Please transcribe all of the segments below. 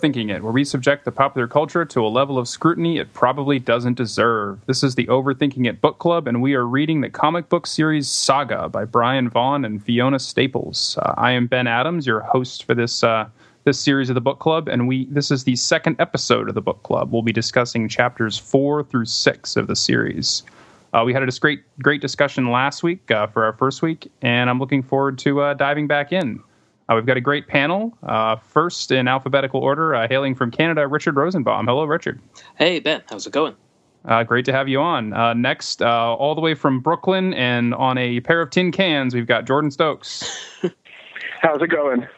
Overthinking It, where we subject the popular culture to a level of scrutiny it probably doesn't deserve. This is the Overthinking It book club, and we are reading the comic book series Saga by Brian Vaughan and Fiona Staples. Uh, I am Ben Adams, your host for this uh, this series of the book club, and we this is the second episode of the book club. We'll be discussing chapters four through six of the series. Uh, we had a great great discussion last week uh, for our first week, and I'm looking forward to uh, diving back in. Uh, we've got a great panel. Uh, first, in alphabetical order, uh, hailing from Canada, Richard Rosenbaum. Hello, Richard. Hey, Ben. How's it going? Uh, great to have you on. Uh, next, uh, all the way from Brooklyn and on a pair of tin cans, we've got Jordan Stokes. How's it going?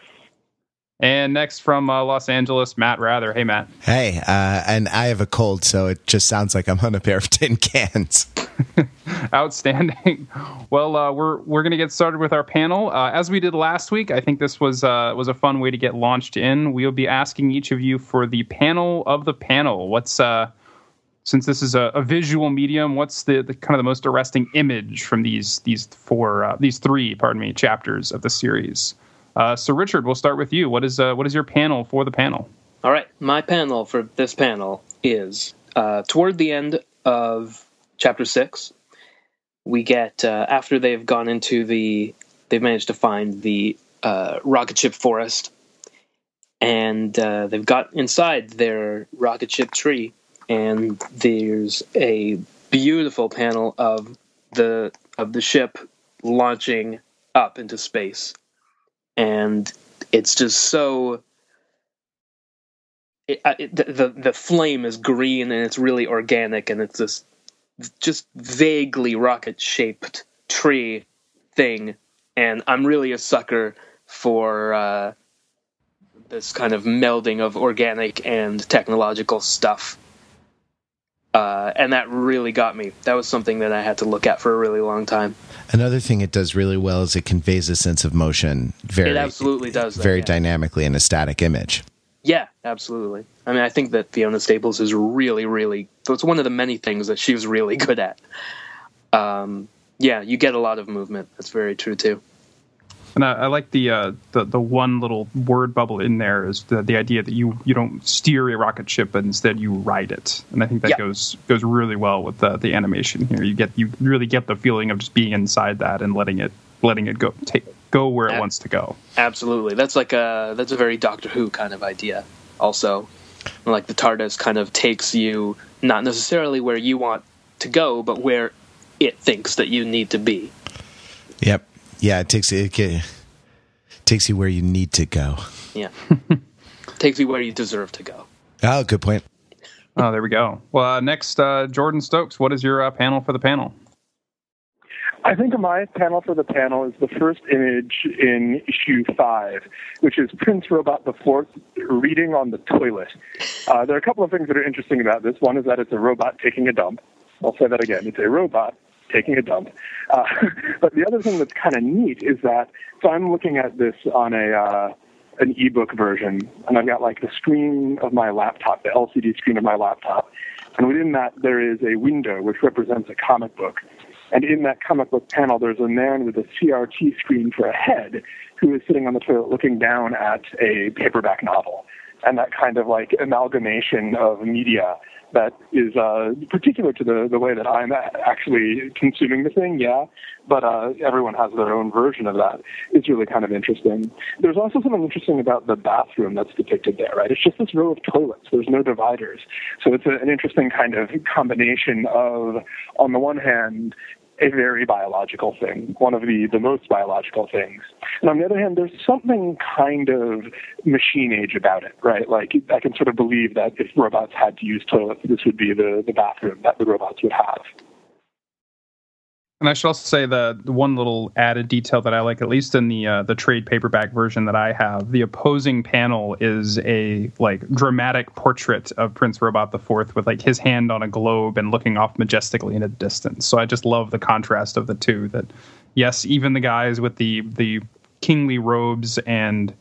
And next from uh, Los Angeles, Matt Wrather. Hey, Matt. Hey, uh, and I have a cold, so it just sounds like I'm on a pair of tin cans. Outstanding. Well, uh, we're we're going to get started with our panel. Uh, as we did last week, I think this was uh, was a fun way to get launched in. We'll be asking each of you for the panel of the panel. What's uh, since this is a, a visual medium, what's the, the, kind of the most arresting image from these these four uh, these three, pardon me, chapters of the series? Uh, so, Richard, we'll start with you. What is uh, what is your panel for the panel? All right, my panel for this panel is uh, toward the end of chapter six. We get uh, after they've gone into the, they've managed to find the uh, rocket ship forest, and uh, they've got inside their rocket ship tree, and there's a beautiful panel of the of the ship launching up into space and it's just so it, it, the the flame is green and it's really organic and it's this just vaguely rocket shaped tree thing and I'm really a sucker for uh, this kind of melding of organic and technological stuff uh, and that really got me. That was something that I had to look at for a really long time. Another thing it does really well is it conveys a sense of motion. Very, it absolutely does. That, very yeah. dynamically in a static image. Yeah, absolutely. I mean, I think that Fiona Staples is really, really. So it's one of the many things that she was really good at. Um, yeah, you get a lot of movement. That's very true too. And I, I like the, uh, the the one little word bubble in there is the, the idea that you, you don't steer a rocket ship, but instead you ride it, and I think that Yeah. goes goes really well with the, the animation here. You get you really get the feeling of just being inside that and letting it letting it go take go where it Ab- wants to go. Absolutely, that's like a that's a very Doctor Who kind of idea. Also, like the TARDIS kind of takes you not necessarily where you want to go, but where it thinks that you need to be. Yep. Yeah, it takes it, it takes you where you need to go. Yeah, takes you where you deserve to go. Oh, good point. Oh, there we go. Well, uh, next, uh, Jordan Stokes. What is your uh, panel for the panel? I think my panel for the panel is the first image in issue five, which is Prince Robot the Fourth reading on the toilet. Uh, there are a couple of things that are interesting about this. One is that it's a robot taking a dump. I'll say that again. It's a robot taking a dump. Uh, but the other thing that's kind of neat is that so I'm looking at this on a uh, an ebook version, and I've got like the screen of my laptop, the LCD screen of my laptop, and within that there is a window which represents a comic book. And in that comic book panel, there's a man with a CRT screen for a head who is sitting on the toilet looking down at a paperback novel. And that kind of like amalgamation of media that is uh, particular to the, the way that I'm actually consuming the thing, yeah, but uh, everyone has their own version of that. It's really kind of interesting. There's also something interesting about the bathroom that's depicted there, right? It's just this row of toilets. There's no dividers. So it's a, an interesting kind of combination of, on the one hand, a very biological thing, one of the, the most biological things. And on the other hand, there's something kind of machine age about it, right? Like I can sort of believe that if robots had to use toilets, this would be the, the bathroom that the robots would have. And I should also say the, the one little added detail that I like, at least in the uh, the trade paperback version that I have, the opposing panel is a like dramatic portrait of Prince Robot the Fourth with like his hand on a globe and looking off majestically in a distance. So I just love the contrast of the two. That yes, even the guys with the the kingly robes and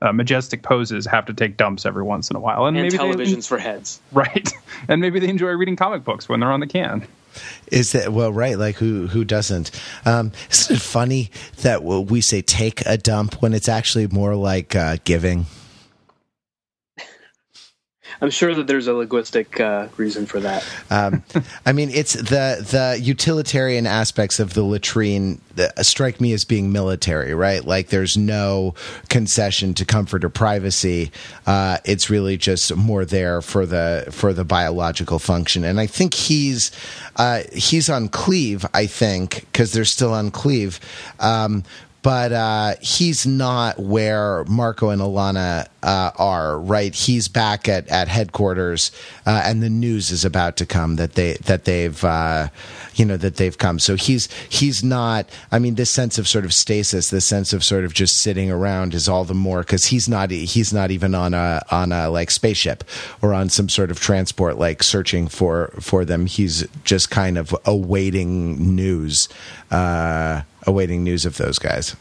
uh, majestic poses have to take dumps every once in a while, and, And maybe televisions for heads. right, and maybe they enjoy reading comic books when they're on the can. Is that well, right? Like who who doesn't? Um, isn't it funny that we say take a dump when it's actually more like uh, giving? I'm sure that there's a linguistic uh, reason for that. Um, I mean, it's the the utilitarian aspects of the latrine that strike me as being military, right? Like there's no concession to comfort or privacy. Uh, it's really just more there for the for the biological function. And I think he's uh, he's on Cleave. I think because they're still on Cleave. Um, but uh, he's not where Marko and Alana uh, are. Right, he's back at, at headquarters, uh, and the news is about to come that they that they've uh, you know that they've come. So he's he's not. I mean, this sense of sort of stasis, this sense of sort of just sitting around, is all the more because he's not he's not even on a on a like spaceship or on some sort of transport like searching for for them. He's just kind of awaiting news. Uh, awaiting news of those guys.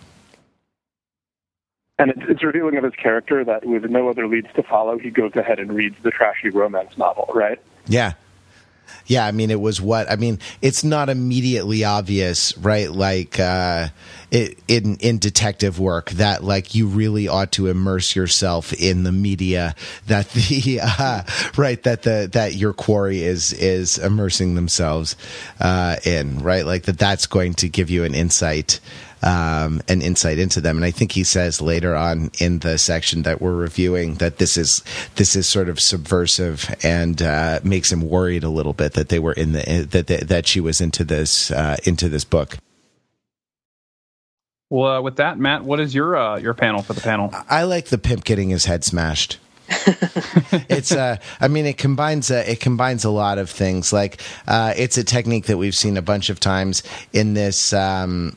And it's, it's revealing of his character that with no other leads to follow, he goes ahead and reads the trashy romance novel, right? Yeah. Yeah, I mean, it was what I mean. It's not immediately obvious, right? Like uh, it, in in detective work, that like you really ought to immerse yourself in the media that the uh, right that the that your quarry is is immersing themselves uh, in, right? Like that that's going to give you an insight um, an insight into them. And I think he says later on in the section that we're reviewing that this is this is sort of subversive and uh, makes him worried a little bit that they were in the that they, that she was into this uh, into this book. Well, uh, with that, Matt, what is your uh, your panel for the panel? I like the pimp getting his head smashed. it's uh i mean it combines uh, it combines a lot of things like uh it's a technique that we've seen a bunch of times in this um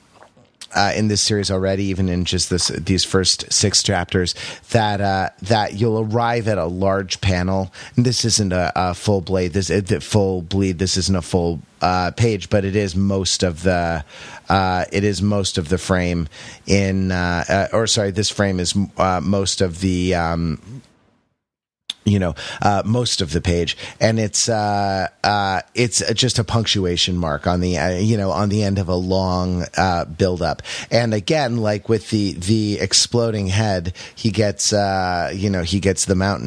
uh, in this series already, even in just this these first six chapters, that uh, that you'll arrive at a large panel. And this isn't a, a full blade. This a full bleed. This isn't a full uh, page, but it is most of the uh, it is most of the frame in uh, uh, or sorry, this frame is most of the. Um, you know uh, most of the page. And it's uh, uh, it's just a punctuation mark on the uh, you know on the end of a long uh, build up and again like with the the exploding head he gets uh, you know he gets the mountain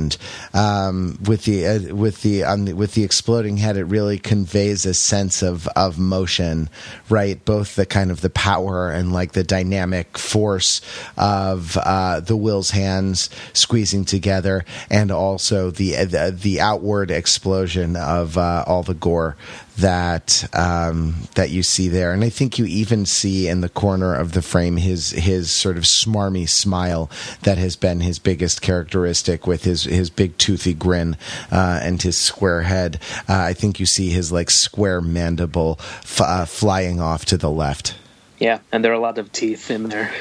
um, with the with the with the exploding head it really conveys a sense of of motion right? Both the kind of the power and like the dynamic force of the will's hands squeezing together and also also the the, the outward explosion of uh, all the gore that um, that you see there, and I think you even see in the corner of the frame his his sort of smarmy smile that has been his biggest characteristic with his his big toothy grin uh, and his square head. Uh, I think you see his like square mandible f- uh, flying off to the left. Yeah, and there are a lot of teeth in there.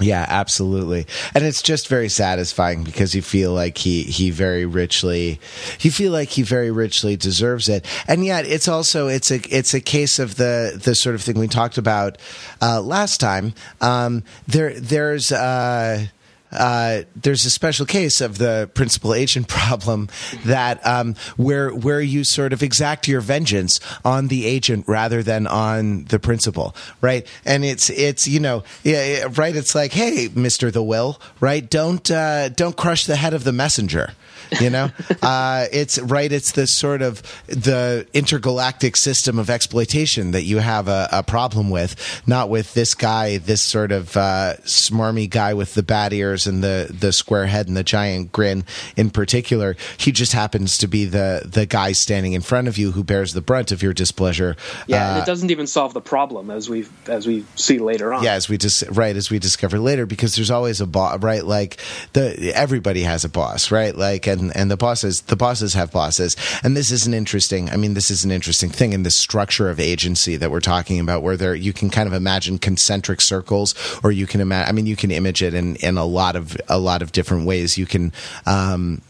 Yeah, absolutely. And it's just very satisfying because you feel like he he very richly you feel like he very richly deserves it. And yet it's also it's a it's a case of the the sort of thing we talked about uh, last time. Um, there there's uh uh, there's a special case of the principal agent problem that um, where where you sort of exact your vengeance on the agent rather than on the principal, right? And it's it's you know yeah, right. It's like hey, Mister the Will, right? Don't uh, don't crush the head of the messenger you know? Uh, it's right it's this sort of the intergalactic system of exploitation that you have a, a problem with not with this guy this sort of uh, smarmy guy with the bad ears and the the square head and the giant grin in particular. He just happens to be the the guy standing in front of you who bears the brunt of your displeasure. Yeah uh, and it doesn't even solve the problem as we as we see later on. Yeah as we just right as we discover later because there's always a boss right like the everybody has a boss right? Like and and and the bosses the bosses have bosses. And this is an interesting i mean this is an interesting thing in the structure of agency that we're talking about where there you can kind of imagine concentric circles or you can imagine i mean you can image it in in a lot of a lot of different ways. You can um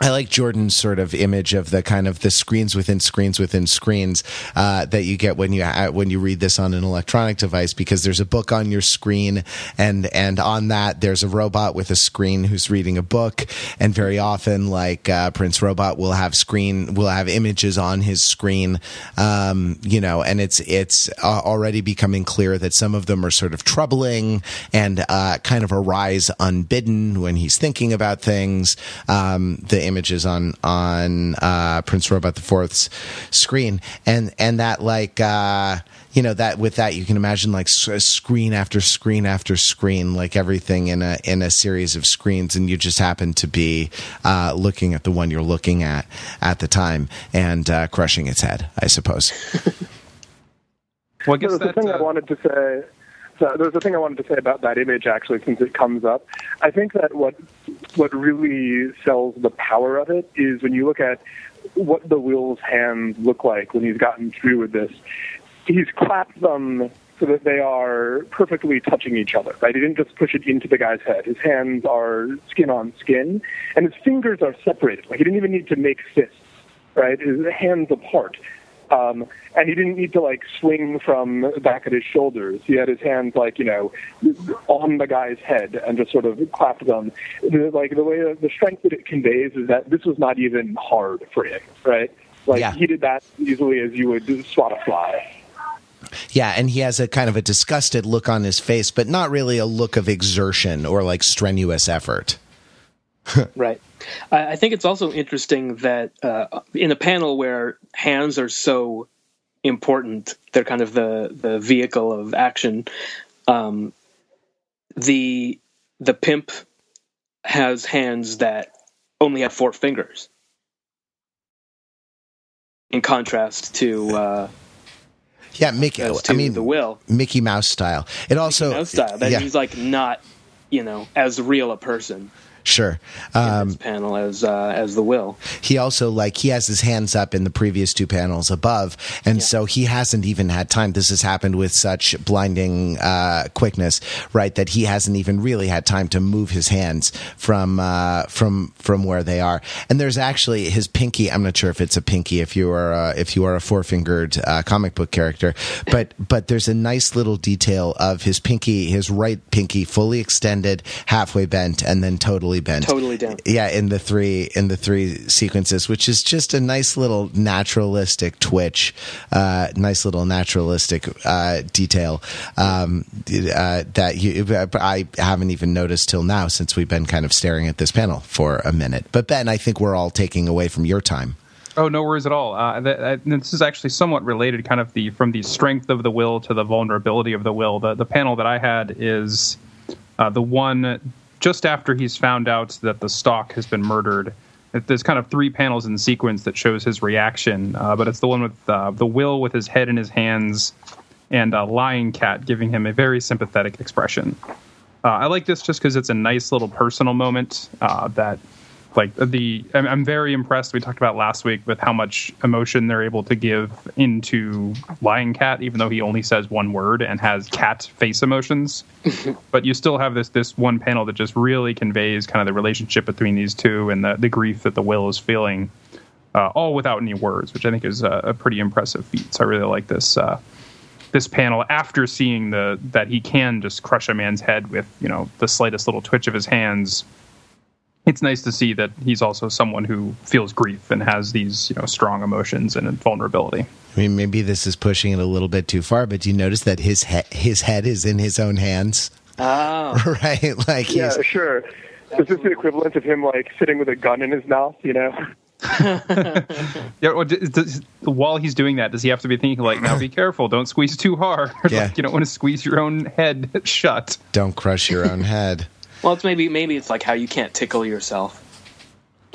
I like Jordan's sort of image of the kind of the screens within screens within screens uh, that you get when you uh, when you read this on an electronic device because there's a book on your screen and and on that there's a robot with a screen who's reading a book. And very often like uh, Prince Robot will have screen will have images on his screen um, you know and it's it's uh, already becoming clear that some of them are sort of troubling and uh, kind of arise unbidden when he's thinking about things. Um, the images on on uh, Prince Robot the Fourth's screen, and and that like. Uh, you know that with that you can imagine like screen after screen after screen like everything in a in a series of screens and you just happen to be uh, looking at the one you're looking at at the time and uh, crushing its head i suppose well, I guess so that, the thing uh, I wanted to say. So there's a thing I wanted to say about that image actually, since it comes up. I think that what what really sells the power of it is when you look at what the Will's hands look like when he's gotten through with this. He's clapped them so that they are perfectly touching each other. Right? He didn't just push it into the guy's head. His hands are skin on skin, and his fingers are separated. Like he didn't even need to make fists. Right? His hands apart. Um, and he didn't need to like swing from back at his shoulders. He had his hands like you know on the guy's head and just sort of clapped them. The, like the way the strength that it conveys is that this was not even hard for him, right? Like Yeah. he did that easily as you would swat a fly. yeah and he has a kind of a disgusted look on his face but not really a look of exertion or like strenuous effort Right. I I think it's also interesting that uh, in a panel where hands are so important, they're kind of the the vehicle of action. Um, the the pimp has hands that only have four fingers, in contrast to uh, yeah mickey i mean the will mickey mouse style it also no style. That yeah he's like not you know as real a person sure. Um panel as uh, as the will. he also like he has his hands up in the previous two panels above and so he hasn't even had time. This has happened with such blinding uh, quickness right that he hasn't even really had time to move his hands from uh, from from where they are. And there's actually his pinky i'm not sure if it's a pinky if you are uh, if you are a four fingered uh, comic book character but but there's a nice little detail of his pinky his right pinky fully extended halfway bent and then totally bent Totally down. yeah in the three in the three sequences which is just a nice little naturalistic twitch uh nice little naturalistic uh detail um uh, that you i haven't even noticed till now since we've been kind of staring at this panel for a minute but ben i think we're all taking away from your time Oh, no worries at all. Uh, th- uh, this is actually somewhat related, kind of the from the strength of the will to the vulnerability of the will. The the panel that I had is uh, the one just after he's found out that the Stalk has been murdered. There's kind of three panels in sequence that shows his reaction, uh, but it's the one with uh, the will with his head in his hands and a Lying Cat giving him a very sympathetic expression. Uh, I like this just because it's a nice little personal moment uh, that, like the, I'm, I'm very impressed. We talked about last week with how much emotion they're able to give into Lying Cat, even though he only says one word and has cat face emotions. but you still have this this one panel that just really conveys kind of the relationship between these two and the, the grief that the will is feeling, uh, all without any words, which I think is a, a pretty impressive feat. So I really like this. Uh, this panel after seeing the that he can just crush a man's head with you know the slightest little twitch of his hands it's nice to see that he's also someone who feels grief and has these you know strong emotions and vulnerability i mean maybe this is pushing it a little bit too far but do you notice that his he- his head is in his own hands Oh, right like Yeah, he's sure. Is this the equivalent of him like sitting with a gun in his mouth? You know. yeah well, d- does, while he's doing that does he have to be thinking like now be careful don't squeeze too hard Yeah. like you don't want to squeeze your own head shut don't crush your own head well, it's maybe maybe it's like how you can't tickle yourself.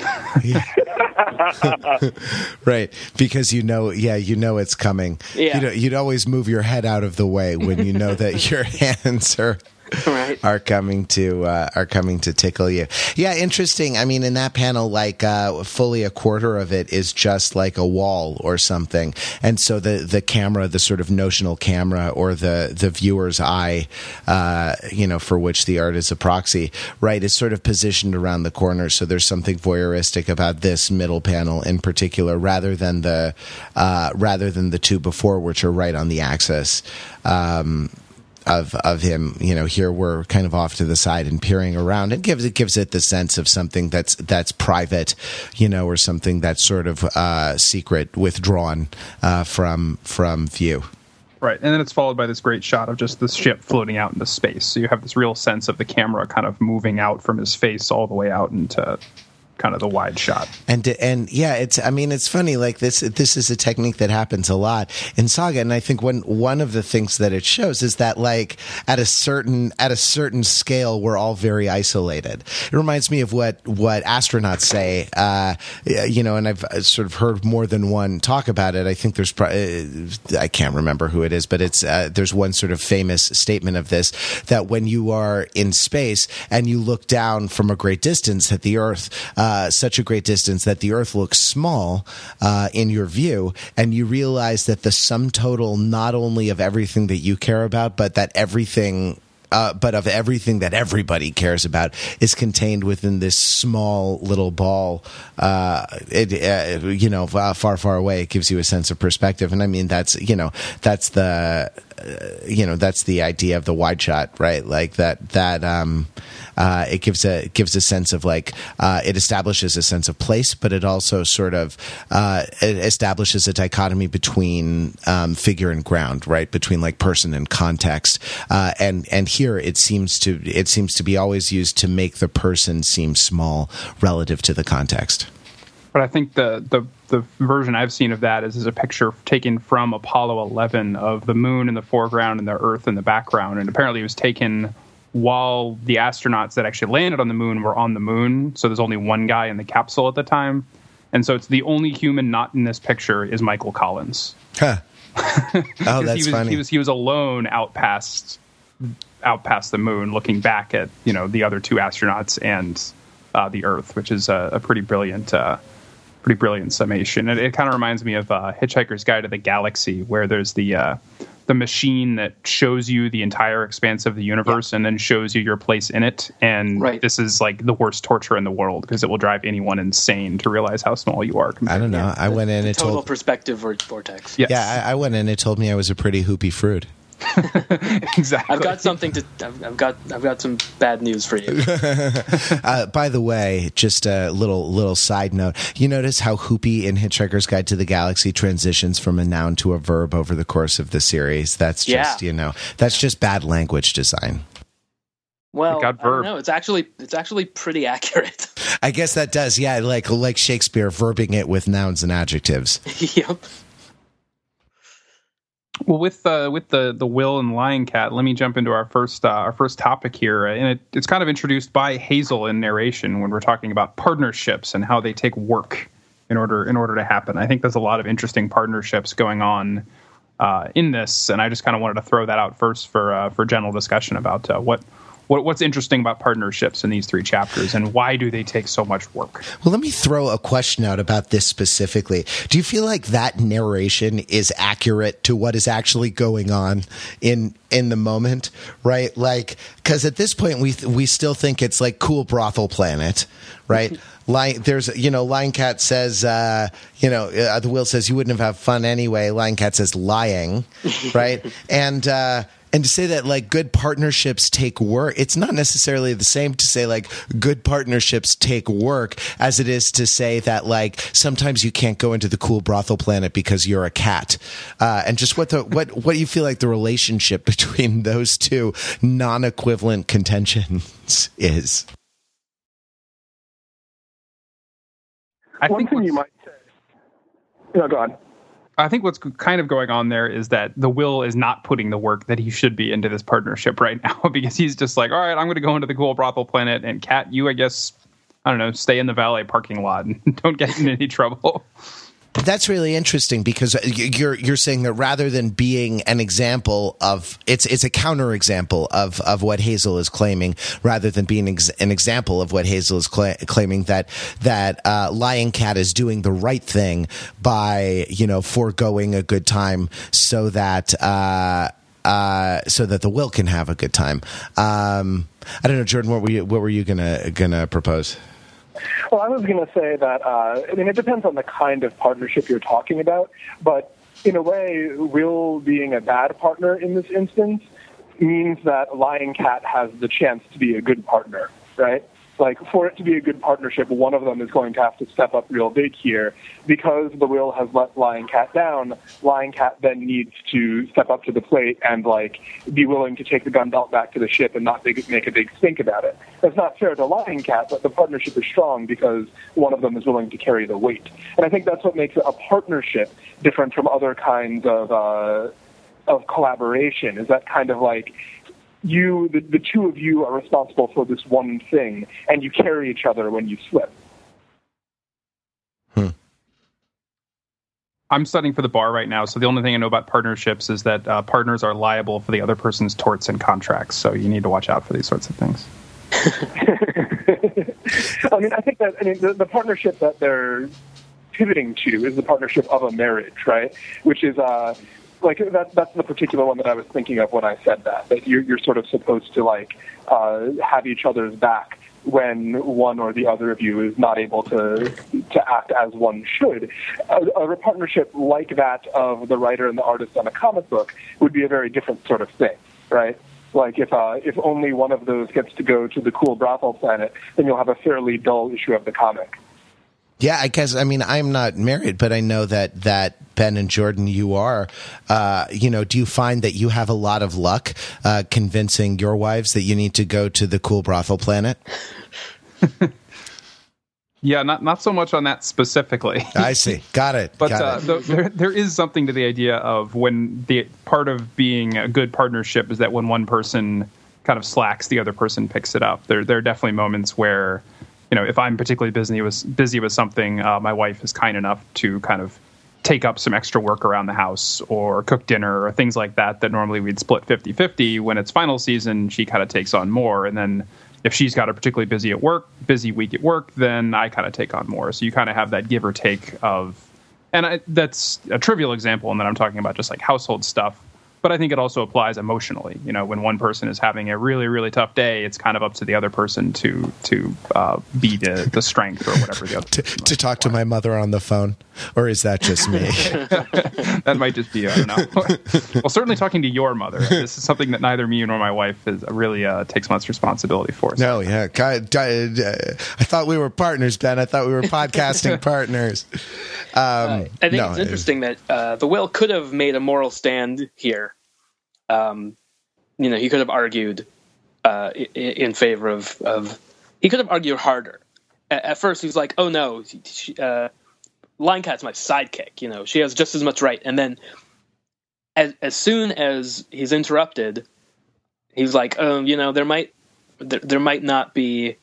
right because you know yeah you know it's coming Yeah. you know, you'd always move your head out of the way when you know that your hands are Right. are coming to uh, are coming to tickle you. Yeah interesting. I mean in that panel like uh, fully a quarter of it is just like a wall or something. And so the the camera the sort of notional camera or the the viewer's eye uh, you know for which the art is a proxy right is sort of positioned around the corner. So there's something voyeuristic about this middle panel in particular rather than the uh, rather than the two before which are right on the axis. Um, of of him you know here we're kind of off to the side and peering around. It gives it gives it the sense of something that's that's private you know or something that's sort of uh secret withdrawn uh from from view. Right, and then it's followed by this great shot of just the ship floating out into space. So you have this real sense of the camera kind of moving out from his face all the way out into kind of the wide shot. And and yeah, it's I mean it's funny like this this is a technique that happens a lot in Saga, and I think one one of the things that it shows is that like at a certain at a certain scale, we're all very isolated. It reminds me of what what astronauts say, uh, you know, and I've sort of heard more than one talk about it. I think there's pro- uh, I can't remember who it is, but it's uh, there's one sort of famous statement of this that when you are in space and you look down from a great distance at the Earth, uh, such a great distance that the Earth looks small uh, in your view, and you realize that the sum total not only of everything that you care about, but that everything uh, but of everything that everybody cares about is contained within this small little ball. Uh, it, uh, you know, far, far away, it gives you a sense of perspective, and I mean that's you know that's the uh, you know that's the idea of the wide shot, right? Like that that um, uh, it gives a gives a sense of like uh, it establishes a sense of place, but it also sort of uh, establishes a dichotomy between um, figure and ground, right? Between like person and context, uh, and and here it seems to it seems to be always used to make the person seem small relative to the context. But I think the the the version I've seen of that is, is a picture taken from Apollo 11 of the moon in the foreground and the Earth in the background, and apparently it was taken while the astronauts that actually landed on the moon were on the moon. So there's only one guy in the capsule at the time. And so it's the only human not in this picture is Michael Collins. Huh. oh, that's he was, funny. He was he was alone out past out past the moon, looking back at you know the other two astronauts and uh, the Earth, which is a, a pretty brilliant, uh, pretty brilliant summation. It, it kind of reminds me of uh, Hitchhiker's Guide to the Galaxy, where there's the uh, the machine that shows you the entire expanse of the universe yeah. and then shows you your place in it. And right. this is like the worst torture in the world because it will drive anyone insane to realize how small you are. I don't know. Yeah, I the, went in. The it total told, perspective vortex. Yes. Yeah, I, I went in. It told me I was a pretty hoopy frood. exactly. I've got something to. I've, I've, got. I've got some bad news for you. uh, by the way, just a little little side note. You notice how Hoopy in Hitchhiker's Guide to the Galaxy transitions from a noun to a verb over the course of the series. That's just yeah. you know that's just bad language design. Well, I don't know. It's actually it's actually pretty accurate. I guess that does. Yeah, like like Shakespeare verbing it with nouns and adjectives. yep. Well, with uh, with the the Will and Lying Cat, let me jump into our first uh, our first topic here, and it, it's kind of introduced by Hazel in narration when we're talking about partnerships and how they take work in order in order to happen. I think there's a lot of interesting partnerships going on uh, in this, and I just kind of wanted to throw that out first for uh, for general discussion about uh, what what, what's interesting about partnerships in these three chapters and why do they take so much work? Well let me throw a question out about this specifically. Do you feel like that narration is accurate to what is actually going on in in the moment right? Like because at this point we we still think it's like cool brothel planet right? Lion, there's you know Lying Cat says uh, you know uh, the will says you wouldn't have had fun anyway. Lying Cat says lying right? And uh, and to say that like good partnerships take work it's not necessarily the same to say like good partnerships take work as it is to say that like sometimes you can't go into the cool brothel planet because you're a cat uh, and just what the what what you feel like the relationship between those two non-equivalent contentions is I One thing you might say. No, go on. I think what's kind of going on there is that the will is not putting the work that he should be into this partnership right now because he's just like, all right, I'm going to go into the cool brothel planet, and Cat, you, I guess, I don't know, stay in the valet parking lot and don't get in any trouble. That's really interesting because you're you're saying that rather than being an example of it's it's a counter example of of what Hazel is claiming, rather than being ex- an example of what Hazel is cla- claiming that that uh, Lying Cat is doing the right thing by you know foregoing a good time so that. Uh, uh, so that the will can have a good time. Um, I don't know, Jordan. What were you What were you gonna gonna propose? Well, I was going to say that, uh, I mean, it depends on the kind of partnership you're talking about, but in a way, Will being a bad partner in this instance means that Lying Cat has the chance to be a good partner, right? Like for it to be a good partnership, one of them is going to have to step up real big here because the will has let Lying Cat down. Lying Cat then needs to step up to the plate and like be willing to take the gun belt back to the ship and not big, make a big stink about it. That's not fair to Lying Cat, but the partnership is strong because one of them is willing to carry the weight. And I think that's what makes a partnership different from other kinds of uh, of collaboration. Is that kind of like you, the, the two of you are responsible for this one thing, and you carry each other when you slip. Hmm. I'm studying for the bar right now, so the only thing I know about partnerships is that uh, partners are liable for the other person's torts and contracts. So you need to watch out for these sorts of things. I mean, I think that I mean the, the partnership that they're pivoting to is the partnership of a marriage, right? Which is uh, like that, that's the particular one that I was thinking of when I said that. That you're, you're sort of supposed to like uh, have each other's back when one or the other of you is not able to to act as one should. A, a partnership like that of the writer and the artist on a comic book would be a very different sort of thing, right? Like if uh, if only one of those gets to go to the cool brothel planet, then you'll have a fairly dull issue of the comic. Yeah, I guess. I mean, I'm not married, but I know that that Ben and Jordan, you are. Uh, you know, do you find that you have a lot of luck uh, convincing your wives that you need to go to the cool brothel planet? yeah, not not so much on that specifically. I see. Got it. But Got uh, it. The, there there is something to the idea of when the part of being a good partnership is that when one person kind of slacks, the other person picks it up. There there are definitely moments where you know, if I'm particularly busy with busy with something, uh, my wife is kind enough to kind of take up some extra work around the house or cook dinner or things like that that normally we'd split 50-50 when it's final season she kind of takes on more. And then if she's got a particularly busy at work busy week at work then i kind of take on more. So you kind of have that give or take of and I, that's a trivial example and then i'm talking about just like household stuff but I think it also applies emotionally. You know, when one person is having a really really tough day, it's kind of up to the other person to to uh, be the, the strength or whatever the other to, to talk to my mother on the phone, or is that just me? that might just be I don't know. well, certainly talking to your mother. This is something that neither me nor my wife is really uh, takes much responsibility for. So. No, yeah, God, I thought we were partners, Ben. I thought we were podcasting partners. Um, uh, I think no, it's interesting that uh, the will could have made a moral stand here um, you know, he could have argued uh, in, in, favor of, of. He could have argued harder. At, at first, he was like, "Oh no, she, uh, Lying Cat's my sidekick. You know, she has just as much right." And then, as as soon as he's interrupted, he's like, "Oh, you know, there might there, there might not be.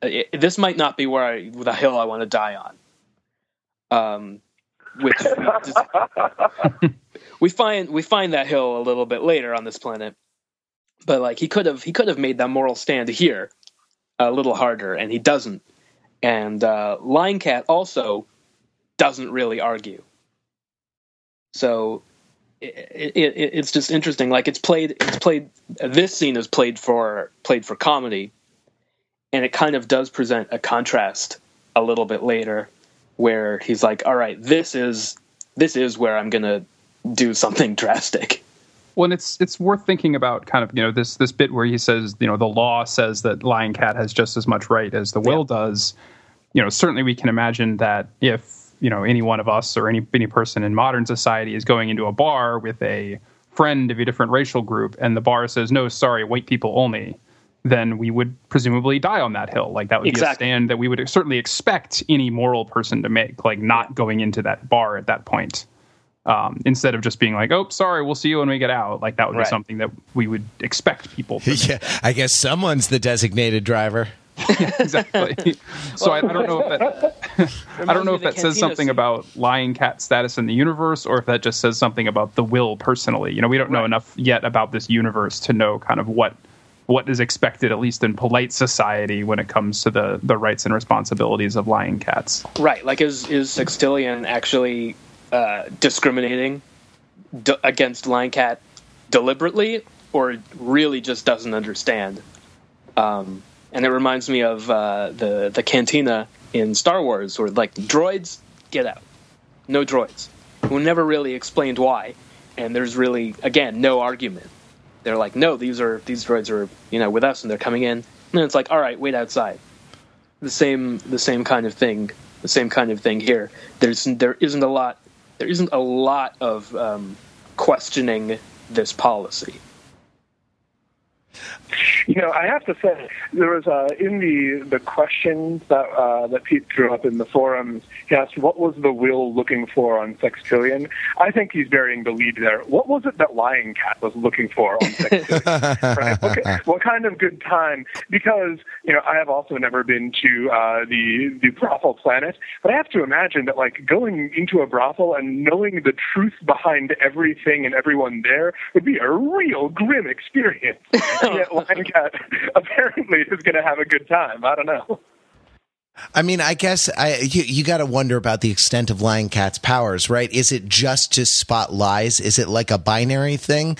Uh, this might not be where I the hill I want to die on." Um, which just, we find we find that hill a little bit later on this planet, but like he could have he could have made that moral stand here a little harder, and he doesn't. And uh, Lying Cat also doesn't really argue. So it, it, it's just interesting. Like it's played, it's played. This scene is played for played for comedy, and it kind of does present a contrast a little bit later, where he's like, "All right, this is this is where I'm gonna do something drastic. Well, and it's it's worth thinking about kind of you know this this bit where he says you know the law says that Lying Cat has just as much right as the will yeah. does. You know, certainly we can imagine that if you know any one of us or any any person in modern society is going into a bar with a friend of a different racial group and the bar says no, sorry, white people only, then we would presumably die on that hill. Like that would exactly. be a stand that we would certainly expect any moral person to make, like not going into that bar at that point um, instead of just being like, "Oh, sorry, we'll see you when we get out." Like that would right. be something that we would expect people. to Yeah, I guess someone's the designated driver. Yeah, exactly. so I, I, don't know if that I don't know if that says something scene. about Lying Cat status in the universe, or if that just says something about the will personally. You know, we don't know enough yet about this universe to know kind of what what is expected, at least in polite society, when it comes to the the rights and responsibilities of lion cats. Right. Like, is is Sextillion actually uh, discriminating d- against Lying Cat deliberately or really just doesn't understand. Um, and it reminds me of uh, the the cantina in Star Wars, where like droids get out, no droids. Who never really explained why, and there's really again no argument. They're like, no, these are these droids are you know with us, and they're coming in, and it's like, all right, wait outside. the same the same kind of thing the same kind of thing here. There's there isn't a lot there isn't a lot of um, questioning this policy. You know, I have to say there was uh, in the the questions that uh, that Pete threw up in the forums. He asked, "What was the will looking for on Sextillion?" I think he's burying the lead there. What was it that Lying Cat was looking for on Sextillion? right? What, what, kind of good time? Because you know, I have also never been to uh, the the brothel planet, but I have to imagine that like going into a brothel and knowing the truth behind everything and everyone there would be a real grim experience. and yet, Lying Cat apparently is going to have a good time. I don't know. I mean, I guess I, you, you got to wonder about the extent of Lying Cat's powers, right? Is it just to spot lies? Is it like a binary thing?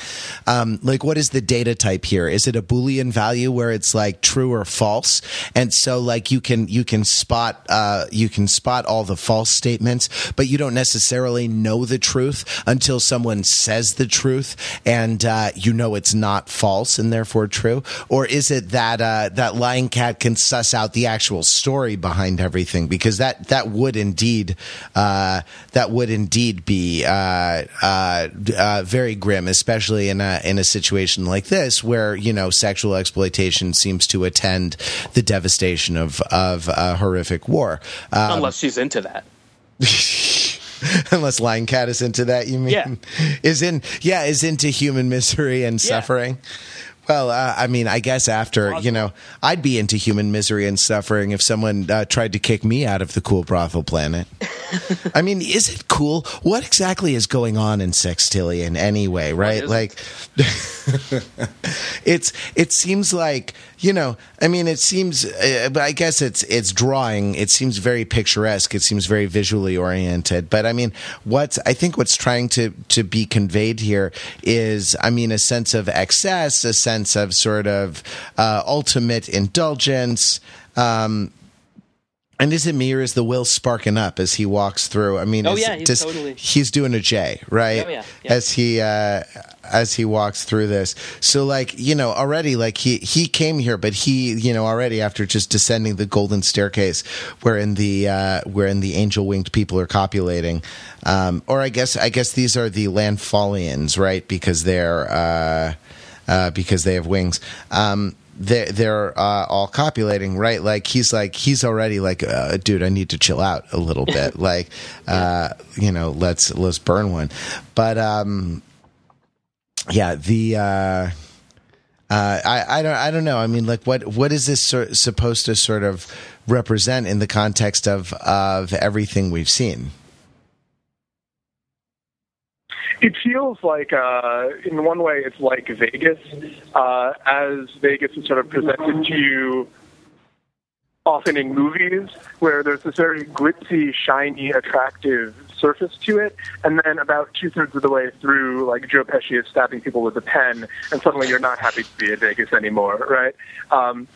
Um, like, what is the data type here? Is it a Boolean value where it's like true or false? And so, like, you can you can spot uh, you can spot all the false statements, but you don't necessarily know the truth until someone says the truth, and uh, you know it's not false and therefore true. Or is it that uh, that Lying Cat can suss out the actual story? Behind everything because that that would indeed uh, that would indeed be uh, uh, uh, very grim, especially in a in a situation like this where you know sexual exploitation seems to attend the devastation of of a horrific war. Um, Unless she's into that. Unless Lying Cat is into that, you mean? Yeah. Is in yeah, is into human misery and Yeah. suffering. Well, uh, I mean, I guess after you know, I'd be into human misery and suffering if someone uh, tried to kick me out of the cool brothel planet. I mean, is it cool? What exactly is going on in Sextillion anyway? Right? Like, it's it seems like you know. I mean, it seems, uh, but I guess it's it's drawing. It seems very picturesque. It seems very visually oriented. But I mean, what's I think what's trying to to be conveyed here is, I mean, a sense of excess, a sense of sort of uh, ultimate indulgence. Um, and is it me or is the will sparking up as he walks through? I mean, Oh, yeah, he's totally- he's doing a J, right? Oh, yeah, yeah. As he uh, as he walks through this, so like you know already like he he came here, but he you know already after just descending the golden staircase, wherein the uh, wherein the angel winged people are copulating, um, or I guess I guess these are the Landfallians, right? Because they're uh, uh, because they have wings. Um, they're, they're uh, all copulating, right? Like he's like he's already like, uh, dude, I need to chill out a little bit. like, uh, you know, let's let's burn one. But um, yeah, the uh, uh, I I don't I don't know. I mean, like, what what is this sor- supposed to sort of represent in the context of of everything we've seen? It feels like, uh, in one way, it's like Vegas, uh, as Vegas is sort of presented to you often in movies, where there's this very glitzy, shiny, attractive surface to it, and then about two thirds of the way through, like Joe Pesci is stabbing people with a pen, and suddenly you're not happy to be in Vegas anymore, right? Um,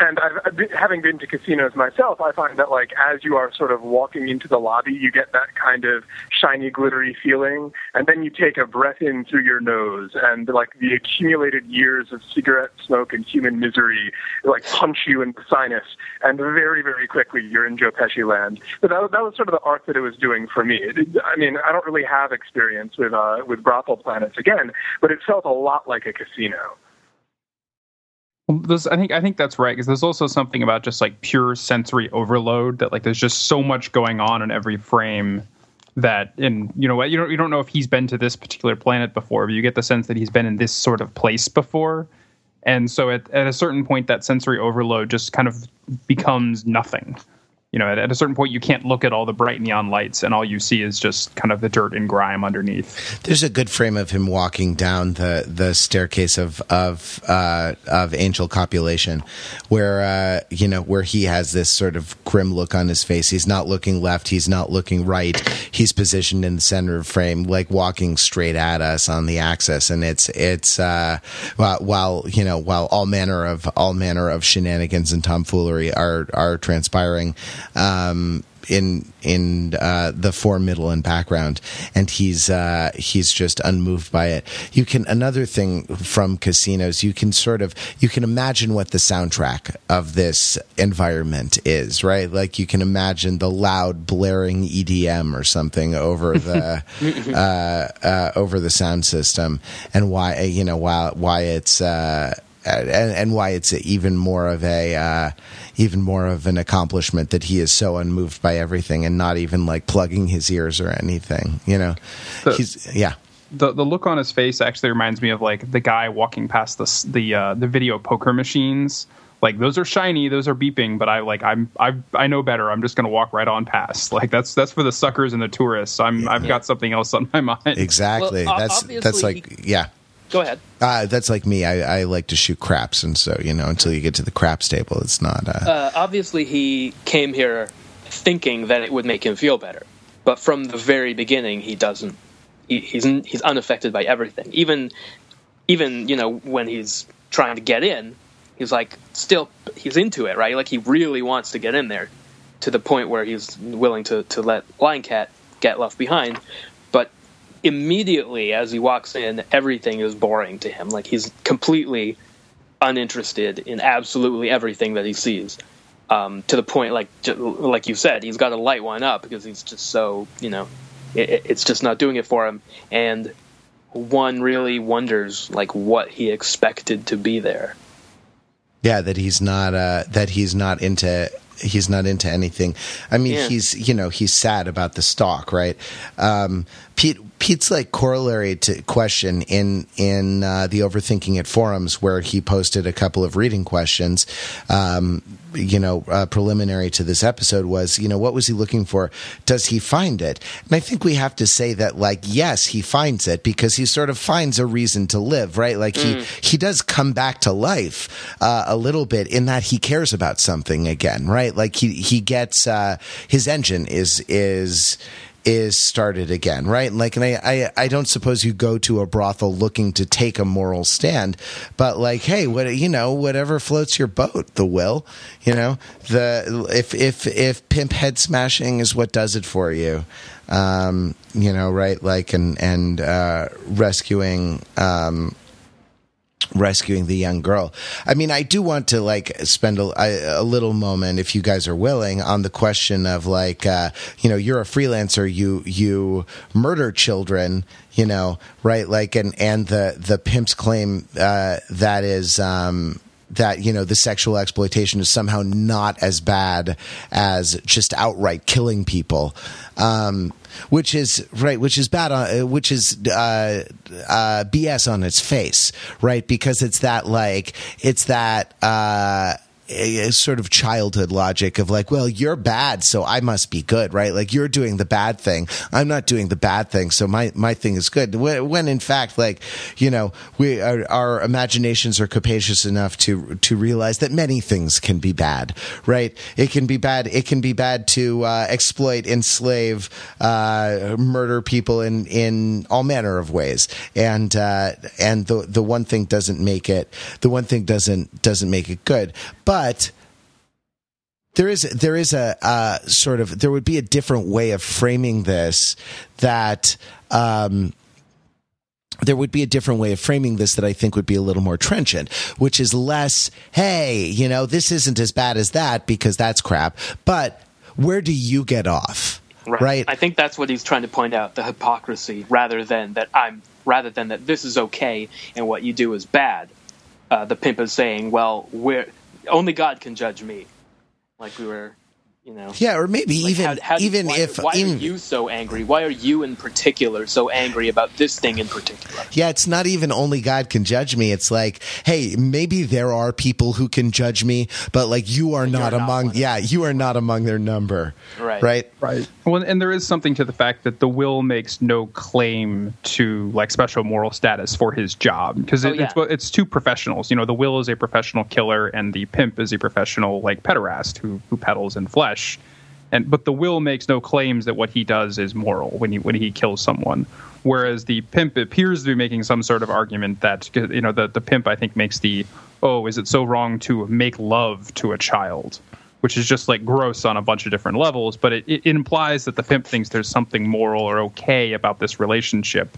and I've, been, having been to casinos myself, I find that like as you are sort of walking into the lobby, you get that kind of shiny, glittery feeling, and then you take a breath in through your nose, and like the accumulated years of cigarette smoke and human misery like punch you in the sinus, and very, very quickly you're in Joe Pesci land. But that, that was sort of the arc that it was doing for me. It, I mean, I don't really have experience with uh, with brothel planets again, but it felt a lot like a casino. There's, I think I think that's right because there's also something about just like pure sensory overload that like there's just so much going on in every frame that in you know what you don't you don't know if he's been to this particular planet before, but you get the sense that he's been in this sort of place before, and so at at a certain point that sensory overload just kind of becomes nothing. You know, at, at a certain point you can't look at all the bright neon lights and all you see is just kind of the dirt and grime underneath. There's a good frame of him walking down the, the staircase of of uh, of angel copulation, where uh, you know where he has this sort of grim look on his face. He's not looking left. He's not looking right. He's positioned in the center of frame, like walking straight at us on the axis, and it's it's uh, while, while you know while all manner of all manner of shenanigans and tomfoolery are are transpiring. Um, in in uh, the fore, middle, and background, and he's uh, he's just unmoved by it. You can another thing from casinos. You can sort of you can imagine what the soundtrack of this environment is, right? Like you can imagine the loud blaring EDM or something over the uh, uh, over the sound system, and why you know why why it's. Uh, and, and why it's even more of a uh, even more of an accomplishment that he is so unmoved by everything and not even like plugging his ears or anything. You know, The- he's yeah. the the look on his face actually reminds me of like the guy walking past the the uh, the video poker machines. Like those are shiny, those are beeping, but I like I'm I I know better. I'm just gonna walk right on past. Like that's that's for the suckers and the tourists. I'm I've got something else on my mind. Exactly. Well, that's that's like yeah. Go ahead. Uh, that's like me. I, I like to shoot craps, and so you know, until you get to the craps table, it's not. Uh, Uh, obviously, he came here thinking that it would make him feel better, but from the very beginning, he doesn't. He, he's he's unaffected by everything. Even even you know when he's trying to get in, he's like still he's into it, right? Like he really wants to get in there, to the point where he's willing to to let Lying Cat get left behind. Immediately as he walks in, everything is boring to him. Like he's completely uninterested in absolutely everything that he sees. Um, to the point, like like you said, he's got to light one up because he's just so you know, it, it's just not doing it for him. And one really wonders like what he expected to be there. yeah, that he's not. Uh, that he's not into. He's not into anything. I mean, Yeah. he's you know he's sad about the Stalk, right? Um, Pete Pete's like corollary to question in in uh, the overthinking it forums where he posted a couple of reading questions. Um, you know, uh, preliminary to this episode was, you know, what was he looking for? Does he find it? And I think we have to say that, like, yes, he finds it because he sort of finds a reason to live, right? Like he he does come back to life uh, a little bit in that he cares about something again, right? Like he he gets uh, his engine is is is started again, right? Like, and I, I, I don't suppose you go to a brothel looking to take a moral stand, but like, hey, what you know, whatever floats your boat, the will, you know, the if if if pimp head smashing is what does it for you, um, you know, right? Like, and and uh, rescuing. Um, rescuing the young girl. I mean, I do want to like spend a, a little moment, if you guys are willing, on the question of like, uh, you know, you're a freelancer, you you murder children, you know, right? Like, and and the the pimp's claim uh, that is. Um, that you know the sexual exploitation is somehow not as bad as just outright killing people, um, which is right, which is bad on, uh, which is uh, uh, BS on its face, right? Because it's that like it's that. Uh, a- a sort of childhood logic of like, well, you're bad, so I must be good, right? Like you're doing the bad thing, I'm not doing the bad thing, so my my thing is good. When, when in fact, like you know, we our, our imaginations are capacious enough to to realize that many things can be bad, right? It can be bad. It can be bad to uh, exploit, enslave, uh, murder people in in all manner of ways, and uh, and the the one thing doesn't make it. The one thing doesn't doesn't make it good, but there is there is a uh, sort of there would be a different way of framing this that um, there would be a different way of framing this that I think would be a little more trenchant, which is less, hey, you know, this isn't as bad as that because that's crap, but where do you get off? Right. I think that's what he's trying to point out: the hypocrisy, rather than that I'm, rather than that this is okay and what you do is bad. Uh, the pimp is saying, "Well, where only God can judge me." Like we were, you know. Yeah, or maybe Like, even how- how do- even why, if why even, are you so angry? Why are you in particular so angry about this thing in particular? Yeah, it's not even only God can judge me. It's like, hey, maybe there are people who can judge me, but like you are not not among. Yeah, you are not among their number. Right. Right. Right. Well, and there is something to the fact that the will makes no claim to like special moral status for his job because Oh, it, it's yeah. it's two professionals. You know, the will is a professional killer, and the pimp is a professional like pederast who who peddles in flesh. And but the will makes no claims that what he does is moral when he when he kills someone. Whereas the pimp appears to be making some sort of argument that you know the the pimp I think makes the oh is it so wrong to make love to a child which is just like gross on a bunch of different levels. But it, it implies that the pimp thinks there's something moral or okay about this relationship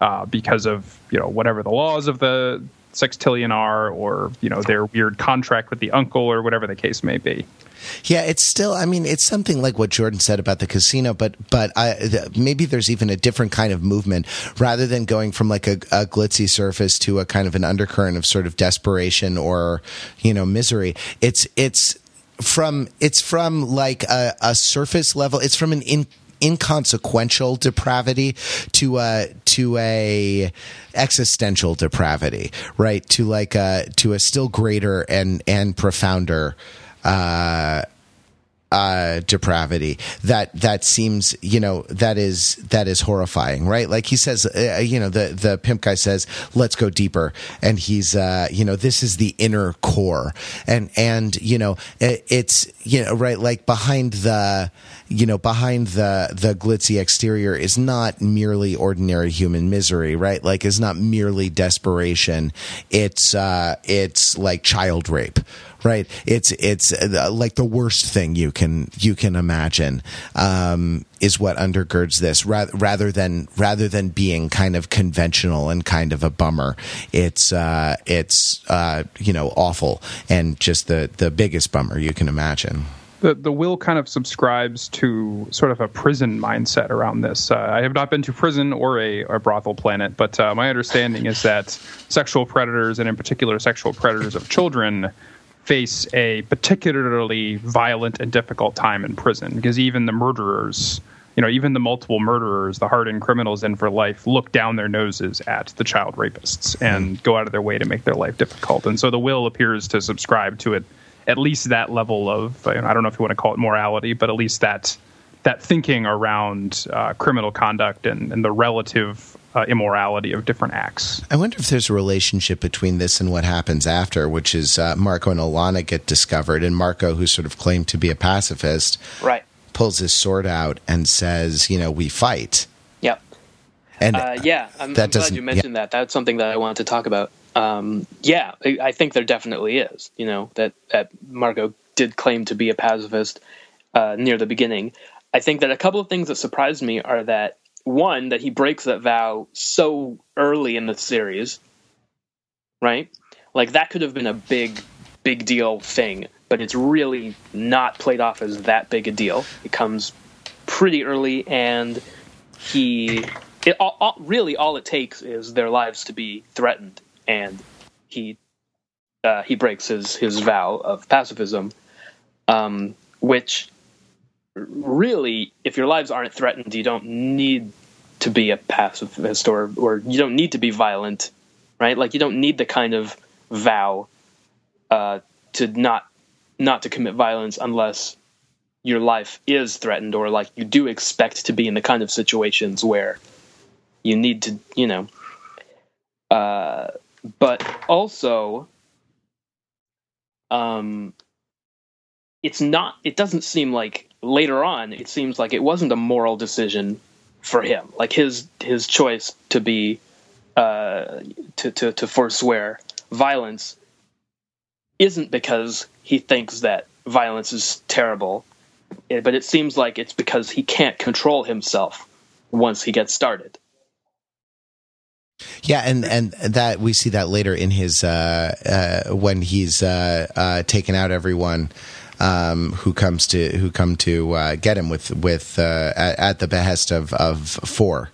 uh, because of you know whatever the laws of the sextillion are, or you know their weird contract with the uncle, or whatever the case may be. Yeah, it's still. I mean, it's something like what Jordan said about the casino, but but I, maybe there's even a different kind of movement rather than going from like a, a, glitzy surface to a kind of an undercurrent of sort of desperation or you know misery. It's it's from it's from like a, a surface level. It's from an in inconsequential depravity to a to a existential depravity, right? To like a to a still greater and and profounder uh, uh, depravity. That that seems you know that is that is horrifying right? Like he says uh, you know the the pimp guy says let's go deeper. And he's uh you know this is the inner core. And and you know it, it's you know right like behind the you know behind the the glitzy exterior is not merely ordinary human misery right? Like is not merely desperation. It's uh it's like child rape right? It's it's uh, like the worst thing you can you can imagine um, is what undergirds this, rather rather than rather than being kind of conventional and kind of a bummer. It's uh, it's uh, you know awful and just the the biggest bummer you can imagine the the will kind of subscribes to sort of a prison mindset around this. Uh, I have not been to prison or a, a brothel planet, but uh, my understanding is that sexual predators, and in particular sexual predators of children, face a particularly violent and difficult time in prison because even the murderers you know even the multiple murderers the hardened criminals in for life look down their noses at the child rapists and mm. go out of their way to make their life difficult and so the will appears to subscribe to it at least that level of i don't know if you want to call it morality but at least that that thinking around uh, criminal conduct and, and the relative uh, immorality of different acts. I wonder if there's a relationship between this and what happens after, which is uh, Marko and Alana get discovered, and Marko, who sort of claimed to be a pacifist, right, pulls his sword out and says, "You know, we fight." Yep. And uh, yeah, I'm, I'm glad you mentioned yeah. that. That's something that I wanted to talk about. Um, yeah, I, I, think there definitely is. You know that that Marko did claim to be a pacifist uh, near the beginning. I think that a couple of things that surprised me are that one that he breaks that vow so early in the series, right? Like that could have been a big, big deal thing, but it's really not played off as that big a deal. It comes pretty early, and he, it, all, all, really, all it takes is their lives to be threatened, and he, uh, he breaks his his vow of pacifism, um, which really, if your lives aren't threatened, you don't need to be a pacifist or or you don't need to be violent, right? Like you don't need the kind of vow uh, to not not to commit violence unless your life is threatened or like you do expect to be in the kind of situations where you need to, you know. Uh, but also, um, it's not. It doesn't seem like later on, it seems like it wasn't a moral decision for him. Like his his choice to be uh, to to to forswear violence isn't because he thinks that violence is terrible, eh, but it seems like it's because he can't control himself once he gets started. Yeah, and and that we see that later in his uh, uh, when he's uh, uh taken out everyone um, who comes to who come to uh, get him with with uh, at, at, the behest of of four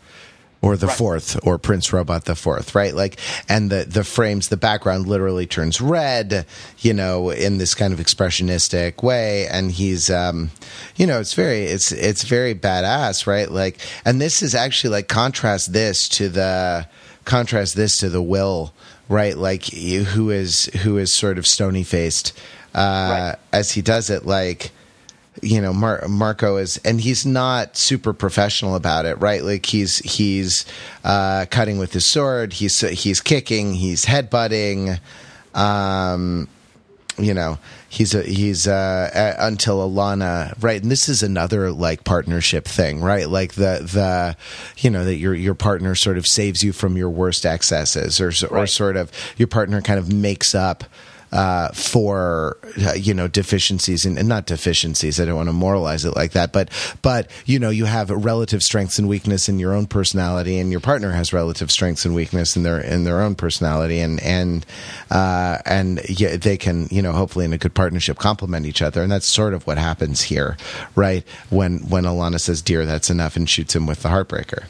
or the right. fourth or Prince Robot the fourth, right? Like, and the the frames, the background literally turns red, you know, in this kind of expressionistic way, and he's, um, you know, it's very, it's it's very badass, right? Like, and this is actually like contrast this to the contrast this to the will, right? Like, who is who is sort of stony faced uh, right. as he does it. Like, you know, Mar- Marko is, and he's not super professional about it, right? Like he's he's uh, cutting with his sword, he's he's kicking, he's headbutting, um, you know, he's a, he's uh, until Alana right? And this is another like partnership thing, right? Like the the you know that your your partner sort of saves you from your worst excesses, or or sort of your partner kind of makes up uh, for uh, you know deficiencies and, and not deficiencies. I don't want to moralize it like that, but but you know you have relative strengths and weakness in your own personality, and your partner has relative strengths and weakness in their in their own personality, and and uh, and yeah, they can you know hopefully in a good partnership complement each other, and that's sort of what happens here, right? When when Alana says "dear," that's enough, and shoots him with the heartbreaker.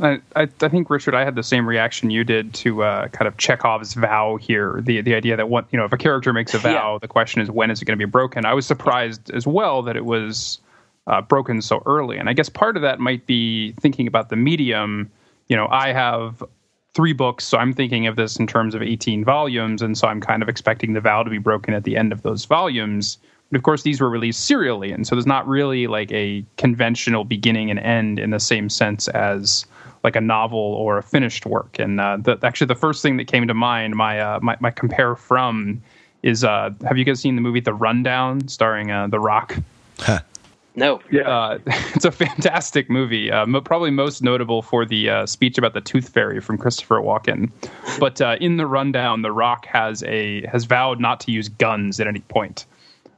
I, I, I think Richard, I had the same reaction you did to uh, kind of Chekhov's vow here. The the idea that what you know, if a character makes a vow, yeah. the question is when is it going to be broken. I was surprised as well that it was uh, broken so early, and I guess part of that might be thinking about the medium. You know, I have three books, so I'm thinking of this in terms of 18 volumes, and so I'm kind of expecting the vow to be broken at the end of those volumes. But of course, these were released serially, and so there's not really like a conventional beginning and end in the same sense as like a novel or a finished work. And uh, the, actually, the first thing that came to mind, my uh, my, my, compare from, is uh, have you guys seen the movie The Rundown, starring uh, The Rock? Huh. No. Yeah. Uh, it's a fantastic movie. Uh, probably most notable for the uh, speech about the Tooth Fairy from Christopher Walken. But uh, in the rundown, The Rock has a has vowed not to use guns at any point.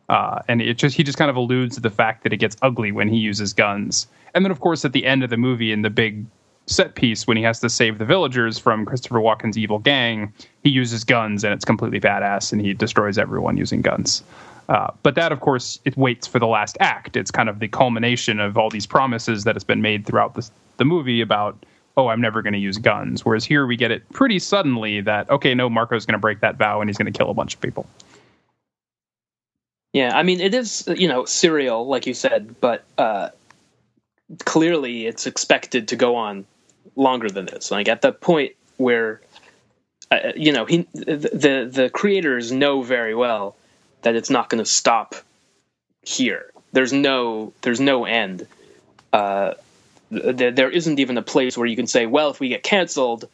Uh, and it just he just kind of alludes to the fact that it gets ugly when he uses guns. And then, of course, at the end of the movie, in the big set piece when he has to save the villagers from Christopher Walken's evil gang, he uses guns and it's completely badass and he destroys everyone using guns. Uh, but that, of course, it waits for the last act. It's kind of the culmination of all these promises that has been made throughout the, the movie about, oh, I'm never going to use guns. Whereas here we get it pretty suddenly that, okay, no, Marko's going to break that vow and he's going to kill a bunch of people. Yeah, I mean, it is, you know, serial, like you said, but uh, clearly it's expected to go on longer than this. Like at the point where, uh, you know, he the the creators know very well that it's not going to stop here. There's no there's no end. Uh, there, there isn't even a place where you can say, well, if we get canceled,